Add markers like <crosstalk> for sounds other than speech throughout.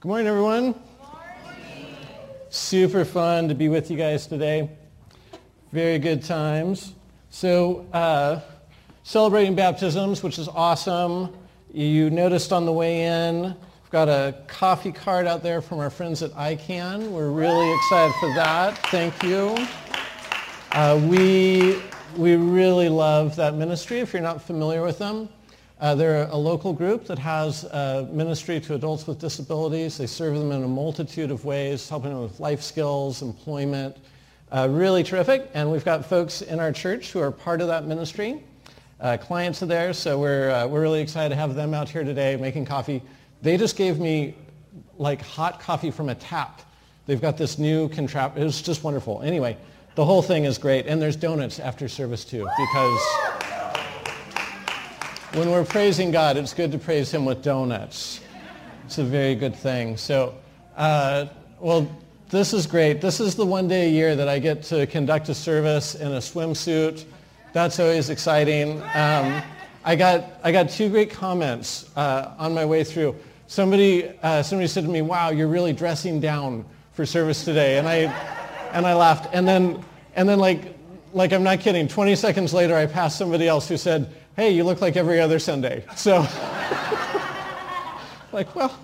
Good morning, everyone. Super fun to be with you guys today. Very good times. So, uh, celebrating baptisms, which is awesome. You noticed on the way in, we've got a coffee card out there from our friends at ICANN. We're really excited for that. Thank you. Uh, we, we really love that ministry. If you're not familiar with them, uh, they're a local group that has a ministry to adults with disabilities. They serve them in a multitude of ways, helping them with life skills, employment. Uh, really terrific. And we've got folks in our church who are part of that ministry. Uh, clients are there, so we're, uh, we're really excited to have them out here today making coffee. They just gave me like hot coffee from a tap. They've got this new contraption. It was just wonderful. Anyway, the whole thing is great. And there's donuts after service too because when we're praising God, it's good to praise him with donuts. It's a very good thing. So, uh, well, this is great. This is the one day a year that I get to conduct a service in a swimsuit. That's always exciting. Um, I, got, I got two great comments uh, on my way through. Somebody, uh, somebody said to me, wow, you're really dressing down for service today. And I, and I laughed. And then, and then like, like I'm not kidding, 20 seconds later, I passed somebody else who said, hey, you look like every other Sunday. So, <laughs> like, well,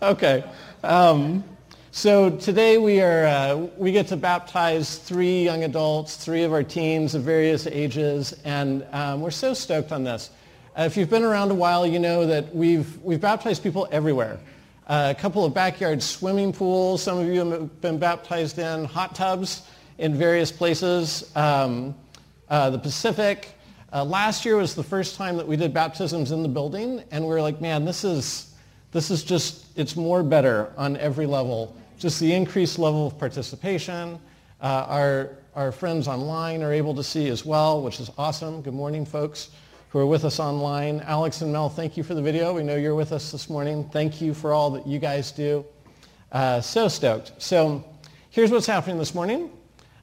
okay. Um, so today we are uh, we get to baptize three young adults, three of our teens of various ages, and um, we're so stoked on this. Uh, if you've been around a while, you know that we've we've baptized people everywhere. Uh, a couple of backyard swimming pools. Some of you have been baptized in hot tubs in various places. Um, uh, the Pacific. Uh, last year was the first time that we did baptisms in the building, and we were like, man, this is, this is just, it's more better on every level. Just the increased level of participation. Uh, our, our friends online are able to see as well, which is awesome. Good morning, folks who are with us online. Alex and Mel, thank you for the video. We know you're with us this morning. Thank you for all that you guys do. Uh, so stoked. So here's what's happening this morning.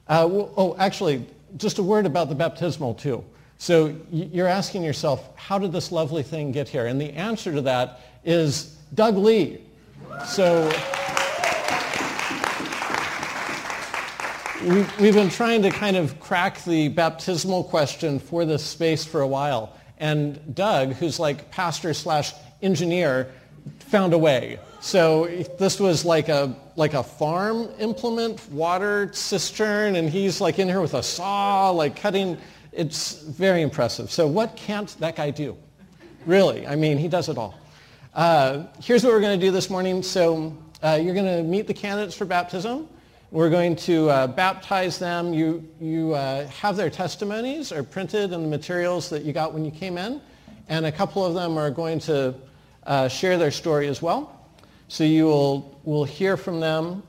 Uh, oh, actually, just a word about the baptismal too. So you're asking yourself, how did this lovely thing get here? And the answer to that is Doug Lee. So we've been trying to kind of crack the baptismal question for this space for a while. And Doug, who's like pastor slash engineer, found a way. So this was like a like a farm implement, water cistern, and he's like in here with a saw, like cutting it's very impressive. So what can't that guy do? Really, I mean, he does it all. Uh, here's what we're going to do this morning. So uh, you're going to meet the candidates for baptism. We're going to uh, baptize them. You, you uh, have their testimonies are printed in the materials that you got when you came in. And a couple of them are going to uh, share their story as well. So you will, will hear from them.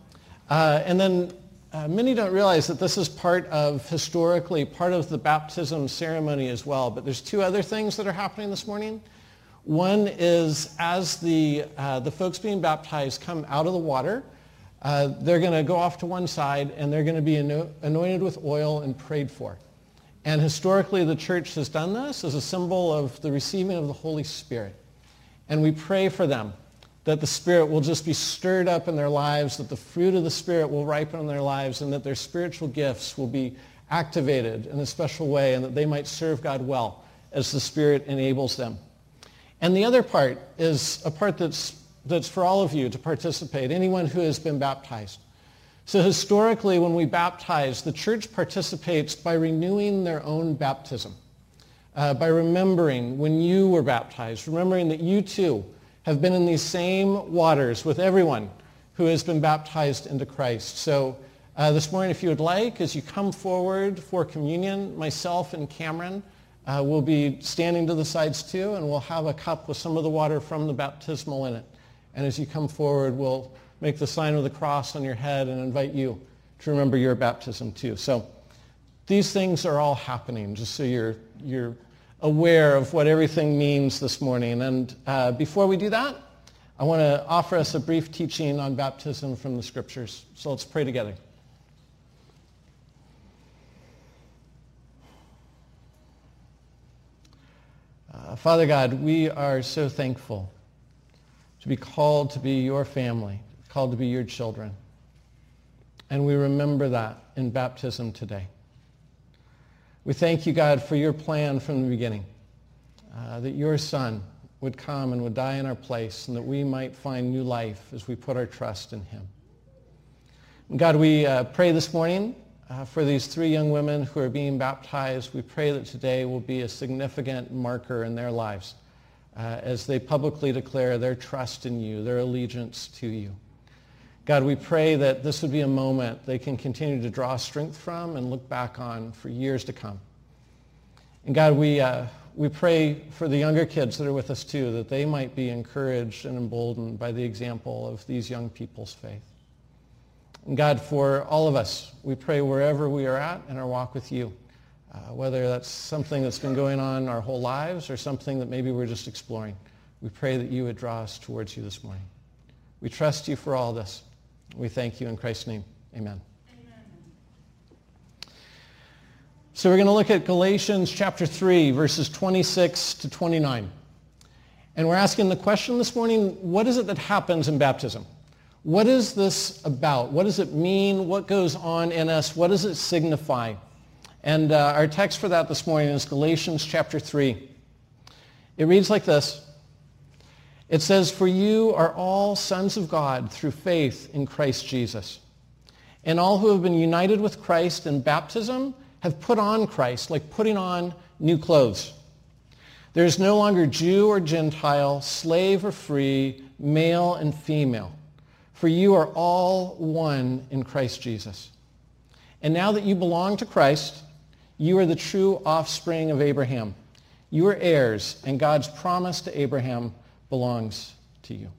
Uh, and then uh, many don't realize that this is part of, historically, part of the baptism ceremony as well. But there's two other things that are happening this morning. One is as the, uh, the folks being baptized come out of the water, uh, they're going to go off to one side and they're going to be anointed with oil and prayed for. And historically, the church has done this as a symbol of the receiving of the Holy Spirit. And we pray for them that the Spirit will just be stirred up in their lives, that the fruit of the Spirit will ripen in their lives, and that their spiritual gifts will be activated in a special way, and that they might serve God well as the Spirit enables them. And the other part is a part that's, that's for all of you to participate, anyone who has been baptized. So historically, when we baptize, the church participates by renewing their own baptism, uh, by remembering when you were baptized, remembering that you too have been in these same waters with everyone who has been baptized into Christ. So uh, this morning, if you would like, as you come forward for communion, myself and Cameron uh, will be standing to the sides too, and we'll have a cup with some of the water from the baptismal in it. And as you come forward, we'll make the sign of the cross on your head and invite you to remember your baptism too. So these things are all happening, just so you're, you're aware of what everything means this morning. And uh, before we do that, I want to offer us a brief teaching on baptism from the scriptures. So let's pray together. Uh, Father God, we are so thankful to be called to be your family, called to be your children. And we remember that in baptism today. We thank you, God, for your plan from the beginning, uh, that your son would come and would die in our place and that we might find new life as we put our trust in him. And God, we uh, pray this morning uh, for these three young women who are being baptized. We pray that today will be a significant marker in their lives uh, as they publicly declare their trust in you, their allegiance to you. God, we pray that this would be a moment they can continue to draw strength from and look back on for years to come. And God, we, uh, we pray for the younger kids that are with us too, that they might be encouraged and emboldened by the example of these young people's faith. And God, for all of us, we pray wherever we are at in our walk with you, uh, whether that's something that's been going on our whole lives or something that maybe we're just exploring. We pray that you would draw us towards you this morning. We trust you for all this. We thank you in Christ's name. Amen. So we're going to look at Galatians chapter 3, verses 26 to 29. And we're asking the question this morning, what is it that happens in baptism? What is this about? What does it mean? What goes on in us? What does it signify? And uh, our text for that this morning is Galatians chapter 3. It reads like this. It says, For you are all sons of God through faith in Christ Jesus. And all who have been united with Christ in baptism have put on Christ, like putting on new clothes. There is no longer Jew or Gentile, slave or free, male and female, for you are all one in Christ Jesus. And now that you belong to Christ, you are the true offspring of Abraham. You are heirs, and God's promise to Abraham belongs to you.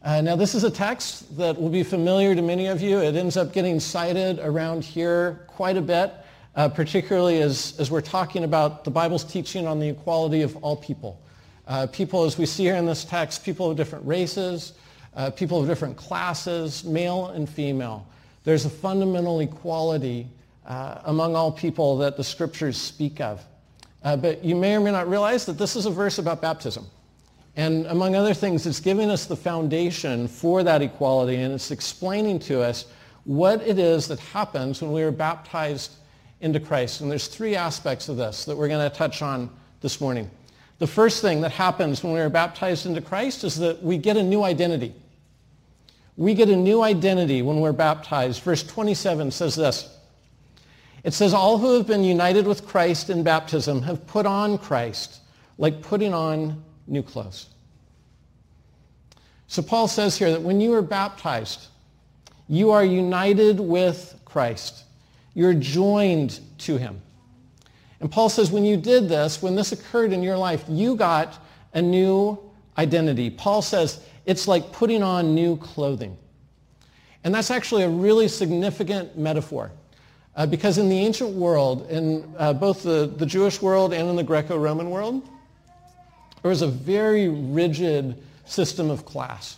Uh, now, this is a text that will be familiar to many of you. It ends up getting cited around here quite a bit, uh, particularly as, as we're talking about the Bible's teaching on the equality of all people. Uh, people, as we see here in this text, people of different races, uh, people of different classes, male and female. There's a fundamental equality uh, among all people that the scriptures speak of. Uh, but you may or may not realize that this is a verse about baptism. And among other things, it's giving us the foundation for that equality, and it's explaining to us what it is that happens when we are baptized into Christ. And there's three aspects of this that we're going to touch on this morning. The first thing that happens when we are baptized into Christ is that we get a new identity. We get a new identity when we're baptized. Verse 27 says this, it says, all who have been united with Christ in baptism have put on Christ, like putting on new clothes. So Paul says here that when you are baptized, you are united with Christ. You're joined to him. And Paul says when you did this, when this occurred in your life, you got a new identity. Paul says it's like putting on new clothing. And that's actually a really significant metaphor. Uh, because in the ancient world, in uh, both the, the Jewish world and in the Greco-Roman world, there was a very rigid system of class.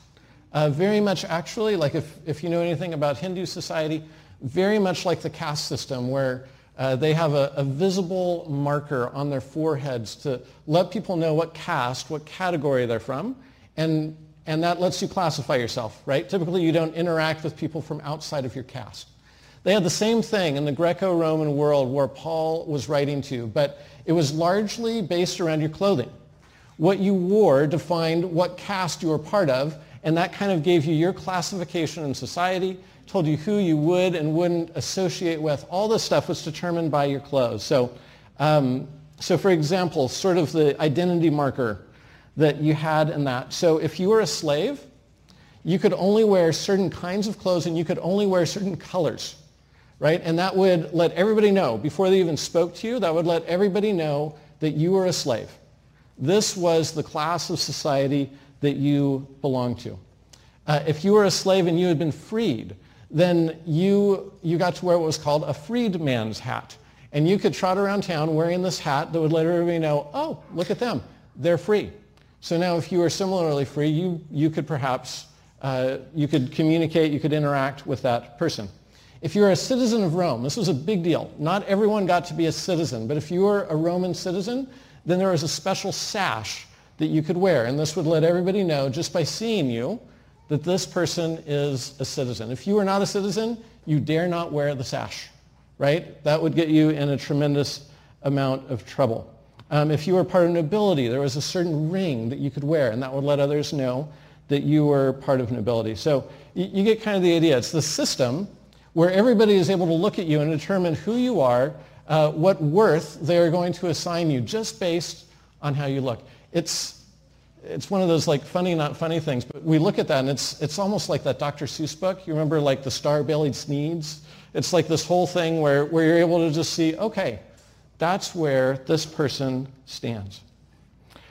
Uh, very much actually, like if, if you know anything about Hindu society, very much like the caste system where uh, they have a, a, visible marker on their foreheads to let people know what caste, what category they're from, and, and that lets you classify yourself, right? Typically you don't interact with people from outside of your caste. They had the same thing in the Greco-Roman world where Paul was writing to, but it was largely based around your clothing. What you wore defined what caste you were part of, and that kind of gave you your classification in society, told you who you would and wouldn't associate with. All this stuff was determined by your clothes. So, um, so for example, sort of the identity marker that you had in that. So if you were a slave, you could only wear certain kinds of clothes and you could only wear certain colors right? And that would let everybody know, before they even spoke to you, that would let everybody know that you were a slave. This was the class of society that you belonged to. Uh, if you were a slave and you had been freed, then you, you got to wear what was called a freedman's hat. And you could trot around town wearing this hat that would let everybody know, oh, look at them, they're free. So now if you were similarly free, you, you could perhaps, uh, you could communicate, you could interact with that person. If you're a citizen of Rome, this was a big deal. Not everyone got to be a citizen, but if you were a Roman citizen, then there was a special sash that you could wear. And this would let everybody know just by seeing you that this person is a citizen. If you are not a citizen, you dare not wear the sash, right? That would get you in a tremendous amount of trouble. Um, if you were part of nobility, there was a certain ring that you could wear, and that would let others know that you were part of nobility. So you, you get kind of the idea. It's the system where everybody is able to look at you and determine who you are, uh, what worth they are going to assign you just based on how you look. It's, it's one of those like funny, not funny things, but we look at that and it's, it's almost like that Dr. Seuss book. You remember like the star-bellied Sneetches? It's like this whole thing where, where you're able to just see, okay, that's where this person stands.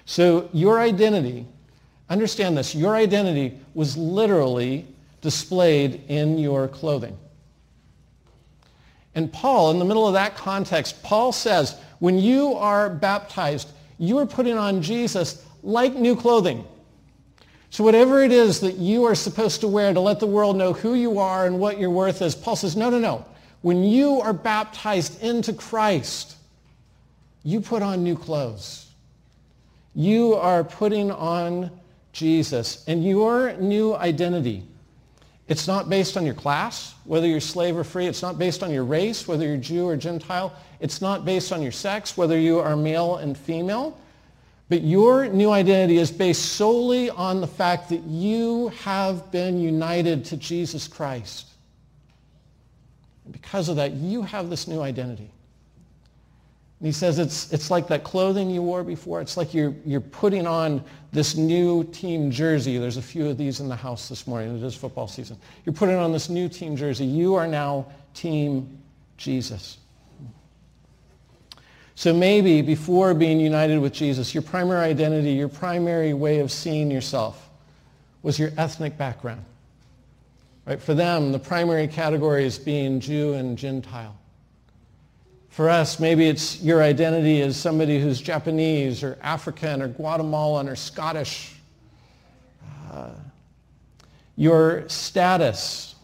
So your identity, understand this, your identity was literally displayed in your clothing. And Paul, in the middle of that context, Paul says, when you are baptized, you are putting on Jesus like new clothing. So whatever it is that you are supposed to wear to let the world know who you are and what your worth is, Paul says, no, no, no. When you are baptized into Christ, you put on new clothes. You are putting on Jesus. And your new identity it's not based on your class, whether you're slave or free. It's not based on your race, whether you're Jew or Gentile. It's not based on your sex, whether you are male and female. But your new identity is based solely on the fact that you have been united to Jesus Christ. And because of that, you have this new identity. And he says it's, it's like that clothing you wore before. It's like you're, you're putting on this new team jersey. There's a few of these in the house this morning. It is football season. You're putting on this new team jersey. You are now Team Jesus. So maybe before being united with Jesus, your primary identity, your primary way of seeing yourself was your ethnic background. Right? For them, the primary categories being Jew and Gentile. For us, maybe it's your identity as somebody who's Japanese or African or Guatemalan or Scottish. Uh, your status,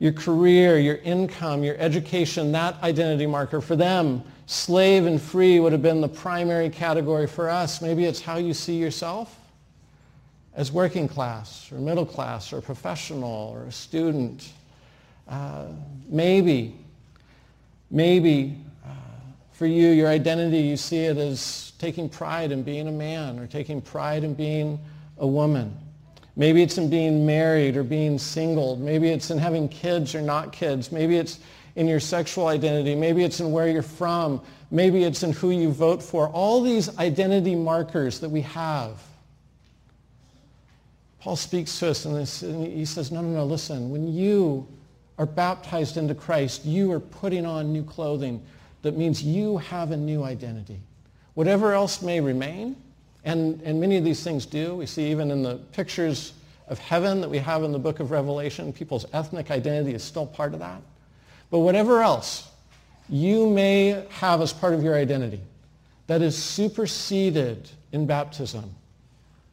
your career, your income, your education, that identity marker. For them, slave and free would have been the primary category. For us, maybe it's how you see yourself as working class or middle class or professional or a student. Uh, maybe, maybe for you, your identity, you see it as taking pride in being a man or taking pride in being a woman. Maybe it's in being married or being single. Maybe it's in having kids or not kids. Maybe it's in your sexual identity. Maybe it's in where you're from. Maybe it's in who you vote for. All these identity markers that we have. Paul speaks to us and he says, no, no, no, listen. When you are baptized into Christ, you are putting on new clothing that means you have a new identity. Whatever else may remain, and, and many of these things do. We see even in the pictures of heaven that we have in the book of Revelation, people's ethnic identity is still part of that. But whatever else you may have as part of your identity, that is superseded in baptism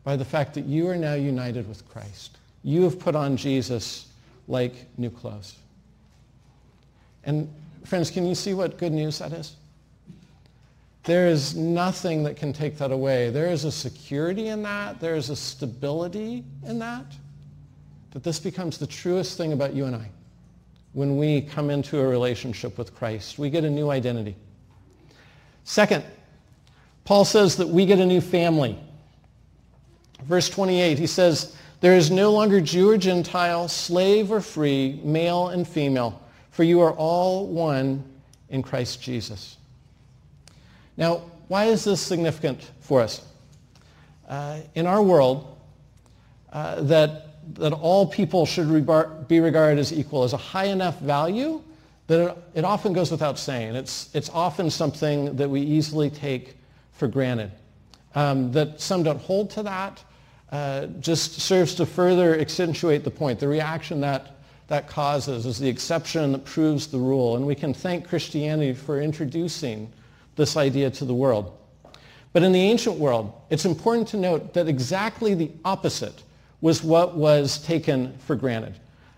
by the fact that you are now united with Christ. You have put on Jesus like new clothes. And Friends, can you see what good news that is? There is nothing that can take that away. There is a security in that. There is a stability in that. That this becomes the truest thing about you and I. When we come into a relationship with Christ, we get a new identity. Second, Paul says that we get a new family. Verse 28, he says, there is no longer Jew or Gentile, slave or free, male and female for you are all one in Christ Jesus. Now, why is this significant for us? Uh, in our world, uh, that, that all people should be regarded as equal is a high enough value that it, it often goes without saying. It's, it's often something that we easily take for granted. Um, that some don't hold to that uh, just serves to further accentuate the point, the reaction that that causes is the exception that proves the rule. And we can thank Christianity for introducing this idea to the world. But in the ancient world, it's important to note that exactly the opposite was what was taken for granted.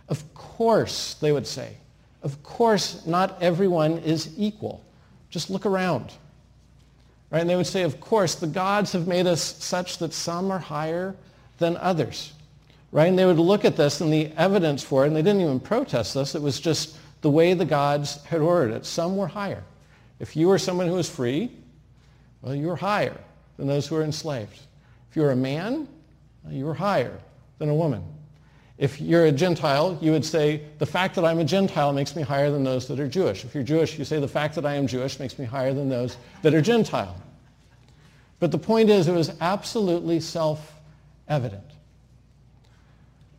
Of course, they would say, of course, not everyone is equal. Just look around. Right? And they would say, of course, the gods have made us such that some are higher than others. Right? And they would look at this and the evidence for it, and they didn't even protest this. It was just the way the gods had ordered it. Some were higher. If you were someone who was free, well, you were higher than those who were enslaved. If you were a man, well, you were higher than a woman. If you're a Gentile, you would say, the fact that I'm a Gentile makes me higher than those that are Jewish. If you're Jewish, you say, the fact that I am Jewish makes me higher than those that are Gentile. But the point is, it was absolutely self-evident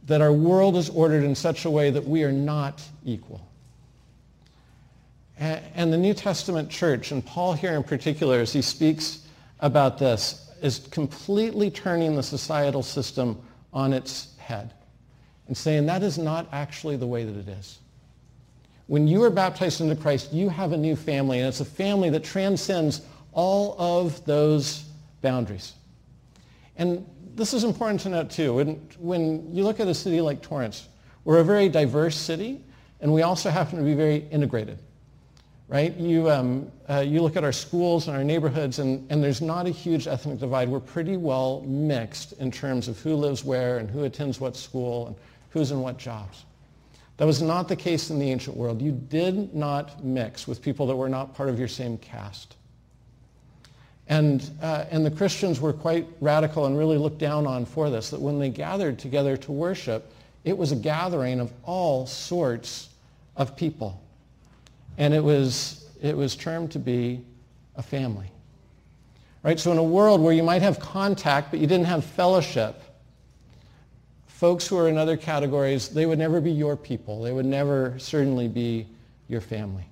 that our world is ordered in such a way that we are not equal. And the New Testament church, and Paul here in particular, as he speaks about this, is completely turning the societal system on its head and saying that is not actually the way that it is. When you are baptized into Christ, you have a new family, and it's a family that transcends all of those boundaries. And this is important to note too. When, when you look at a city like Torrance, we're a very diverse city, and we also happen to be very integrated. Right? You, um, uh, you look at our schools and our neighborhoods, and, and there's not a huge ethnic divide. We're pretty well mixed in terms of who lives where and who attends what school and who's in what jobs. That was not the case in the ancient world. You did not mix with people that were not part of your same caste. And, uh, and the Christians were quite radical and really looked down on for this, that when they gathered together to worship, it was a gathering of all sorts of people. And it was, it was termed to be a family. Right? So in a world where you might have contact, but you didn't have fellowship, folks who are in other categories, they would never be your people. They would never certainly be your family.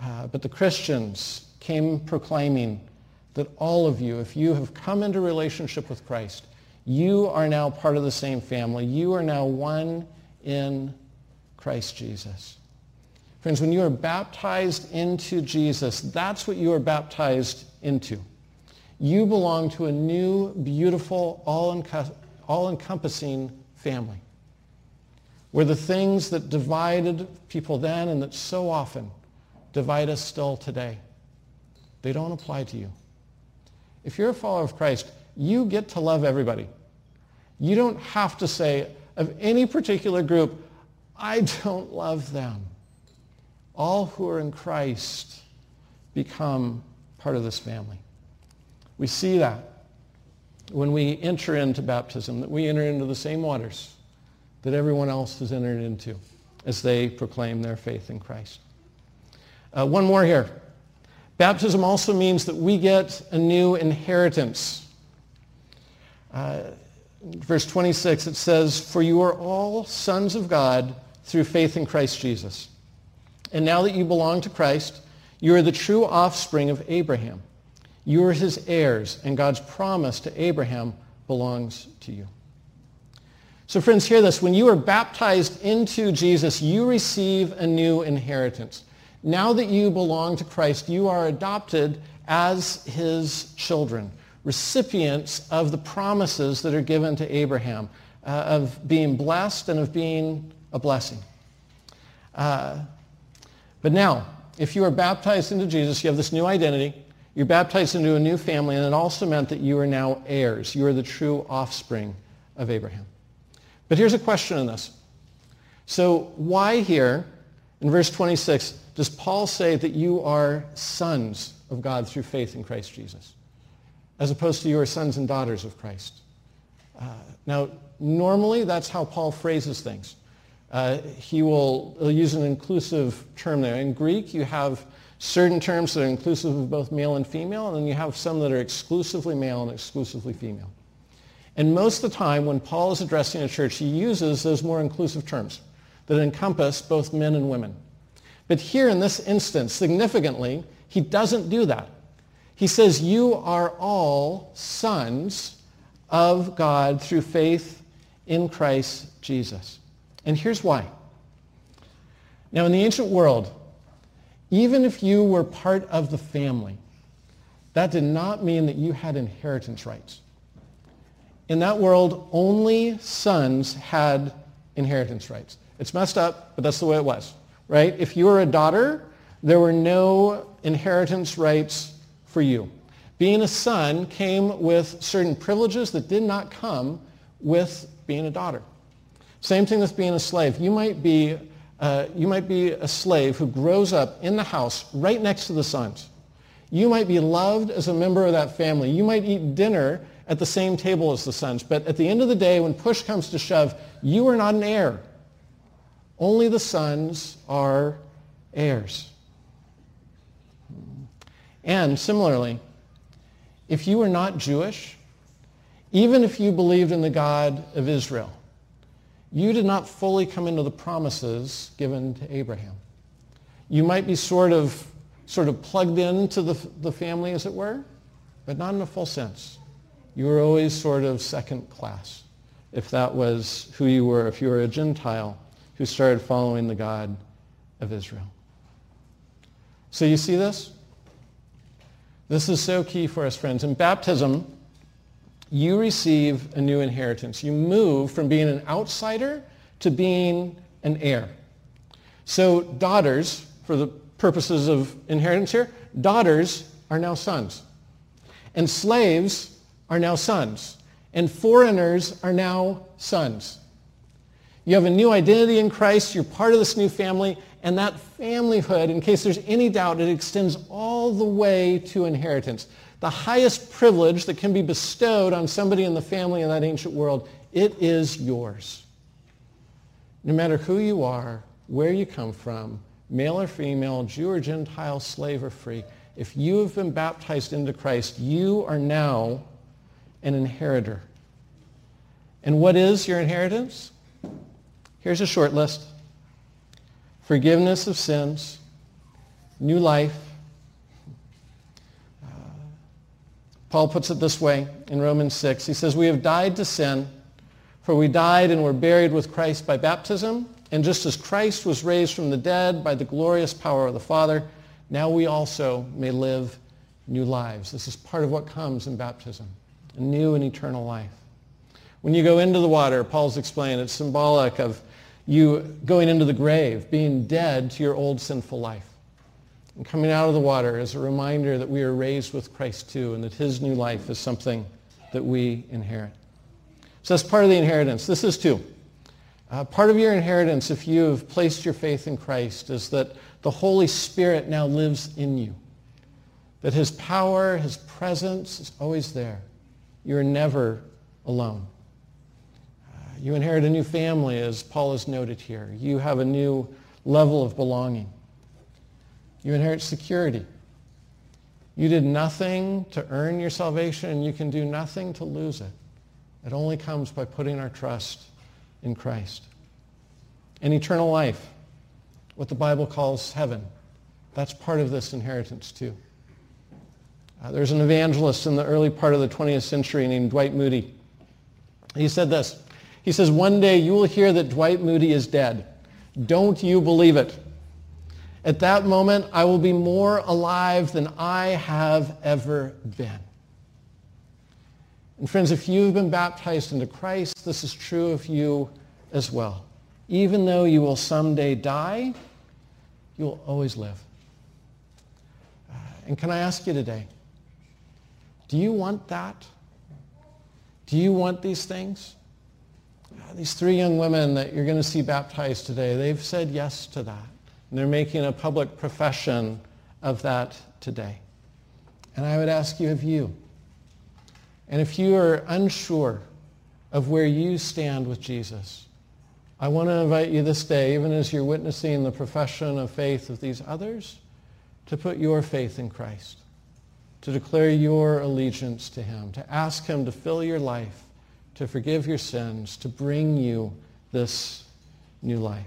Uh, but the Christians came proclaiming that all of you, if you have come into relationship with Christ, you are now part of the same family. You are now one in Christ Jesus. Friends, when you are baptized into Jesus, that's what you are baptized into. You belong to a new, beautiful, all-encompassing family, where the things that divided people then and that so often divide us still today, they don't apply to you. If you're a follower of Christ, you get to love everybody. You don't have to say of any particular group, I don't love them. All who are in Christ become part of this family. We see that when we enter into baptism, that we enter into the same waters that everyone else has entered into as they proclaim their faith in Christ. Uh, one more here. Baptism also means that we get a new inheritance. Uh, verse 26, it says, For you are all sons of God through faith in Christ Jesus. And now that you belong to Christ, you are the true offspring of Abraham. You are his heirs, and God's promise to Abraham belongs to you. So friends, hear this. When you are baptized into Jesus, you receive a new inheritance. Now that you belong to Christ, you are adopted as his children, recipients of the promises that are given to Abraham, uh, of being blessed and of being a blessing. Uh, but now, if you are baptized into Jesus, you have this new identity. You're baptized into a new family, and it also meant that you are now heirs. You are the true offspring of Abraham. But here's a question in this. So why here, in verse 26, does Paul say that you are sons of God through faith in Christ Jesus, as opposed to you are sons and daughters of Christ? Uh, now, normally that's how Paul phrases things. Uh, he will use an inclusive term there. In Greek, you have certain terms that are inclusive of both male and female, and then you have some that are exclusively male and exclusively female. And most of the time, when Paul is addressing a church, he uses those more inclusive terms that encompass both men and women. But here in this instance, significantly, he doesn't do that. He says, you are all sons of God through faith in Christ Jesus. And here's why. Now, in the ancient world, even if you were part of the family, that did not mean that you had inheritance rights. In that world, only sons had inheritance rights. It's messed up, but that's the way it was, right? If you were a daughter, there were no inheritance rights for you. Being a son came with certain privileges that did not come with being a daughter. Same thing with being a slave. You might be, uh, you might be a slave who grows up in the house right next to the sons. You might be loved as a member of that family. You might eat dinner at the same table as the sons. But at the end of the day, when push comes to shove, you are not an heir. Only the sons are heirs. And similarly, if you were not Jewish, even if you believed in the God of Israel, you did not fully come into the promises given to Abraham. You might be sort of, sort of plugged into the, the family, as it were, but not in a full sense. You were always sort of second class, if that was who you were, if you were a Gentile who started following the God of Israel. So you see this? This is so key for us, friends. In baptism, you receive a new inheritance. You move from being an outsider to being an heir. So daughters, for the purposes of inheritance here, daughters are now sons. And slaves are now sons. And foreigners are now sons. You have a new identity in Christ. You're part of this new family. And that familyhood, in case there's any doubt, it extends all the way to inheritance. The highest privilege that can be bestowed on somebody in the family in that ancient world, it is yours. No matter who you are, where you come from, male or female, Jew or Gentile, slave or free, if you have been baptized into Christ, you are now an inheritor. And what is your inheritance? Here's a short list forgiveness of sins, new life. Uh, Paul puts it this way in Romans 6. He says, we have died to sin, for we died and were buried with Christ by baptism. And just as Christ was raised from the dead by the glorious power of the Father, now we also may live new lives. This is part of what comes in baptism, a new and eternal life. When you go into the water, Paul's explained, it's symbolic of you going into the grave, being dead to your old sinful life. And coming out of the water is a reminder that we are raised with Christ too and that his new life is something that we inherit. So that's part of the inheritance. This is too. Uh, part of your inheritance, if you have placed your faith in Christ, is that the Holy Spirit now lives in you. That his power, his presence is always there. You're never alone. You inherit a new family, as Paul has noted here. You have a new level of belonging. You inherit security. You did nothing to earn your salvation, and you can do nothing to lose it. It only comes by putting our trust in Christ. And eternal life, what the Bible calls heaven, that's part of this inheritance too. Uh, there's an evangelist in the early part of the 20th century named Dwight Moody. He said this, he says, one day you will hear that Dwight Moody is dead. Don't you believe it? At that moment, I will be more alive than I have ever been. And friends, if you've been baptized into Christ, this is true of you as well. Even though you will someday die, you will always live. Uh, and can I ask you today, do you want that? Do you want these things? These three young women that you're going to see baptized today, they've said yes to that. And they're making a public profession of that today. And I would ask you of you. And if you are unsure of where you stand with Jesus, I want to invite you this day, even as you're witnessing the profession of faith of these others, to put your faith in Christ, to declare your allegiance to him, to ask him to fill your life to forgive your sins, to bring you this new life.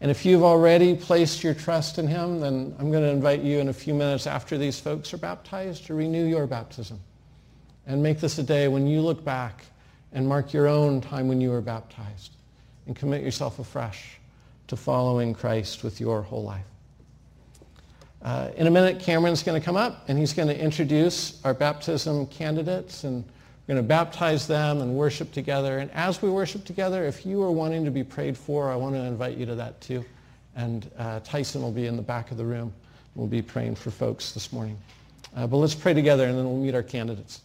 And if you've already placed your trust in him, then I'm going to invite you in a few minutes after these folks are baptized to renew your baptism. And make this a day when you look back and mark your own time when you were baptized and commit yourself afresh to following Christ with your whole life. Uh, in a minute, Cameron's going to come up and he's going to introduce our baptism candidates and we're going to baptize them and worship together. And as we worship together, if you are wanting to be prayed for, I want to invite you to that too. And uh, Tyson will be in the back of the room. We'll be praying for folks this morning. Uh, but let's pray together and then we'll meet our candidates.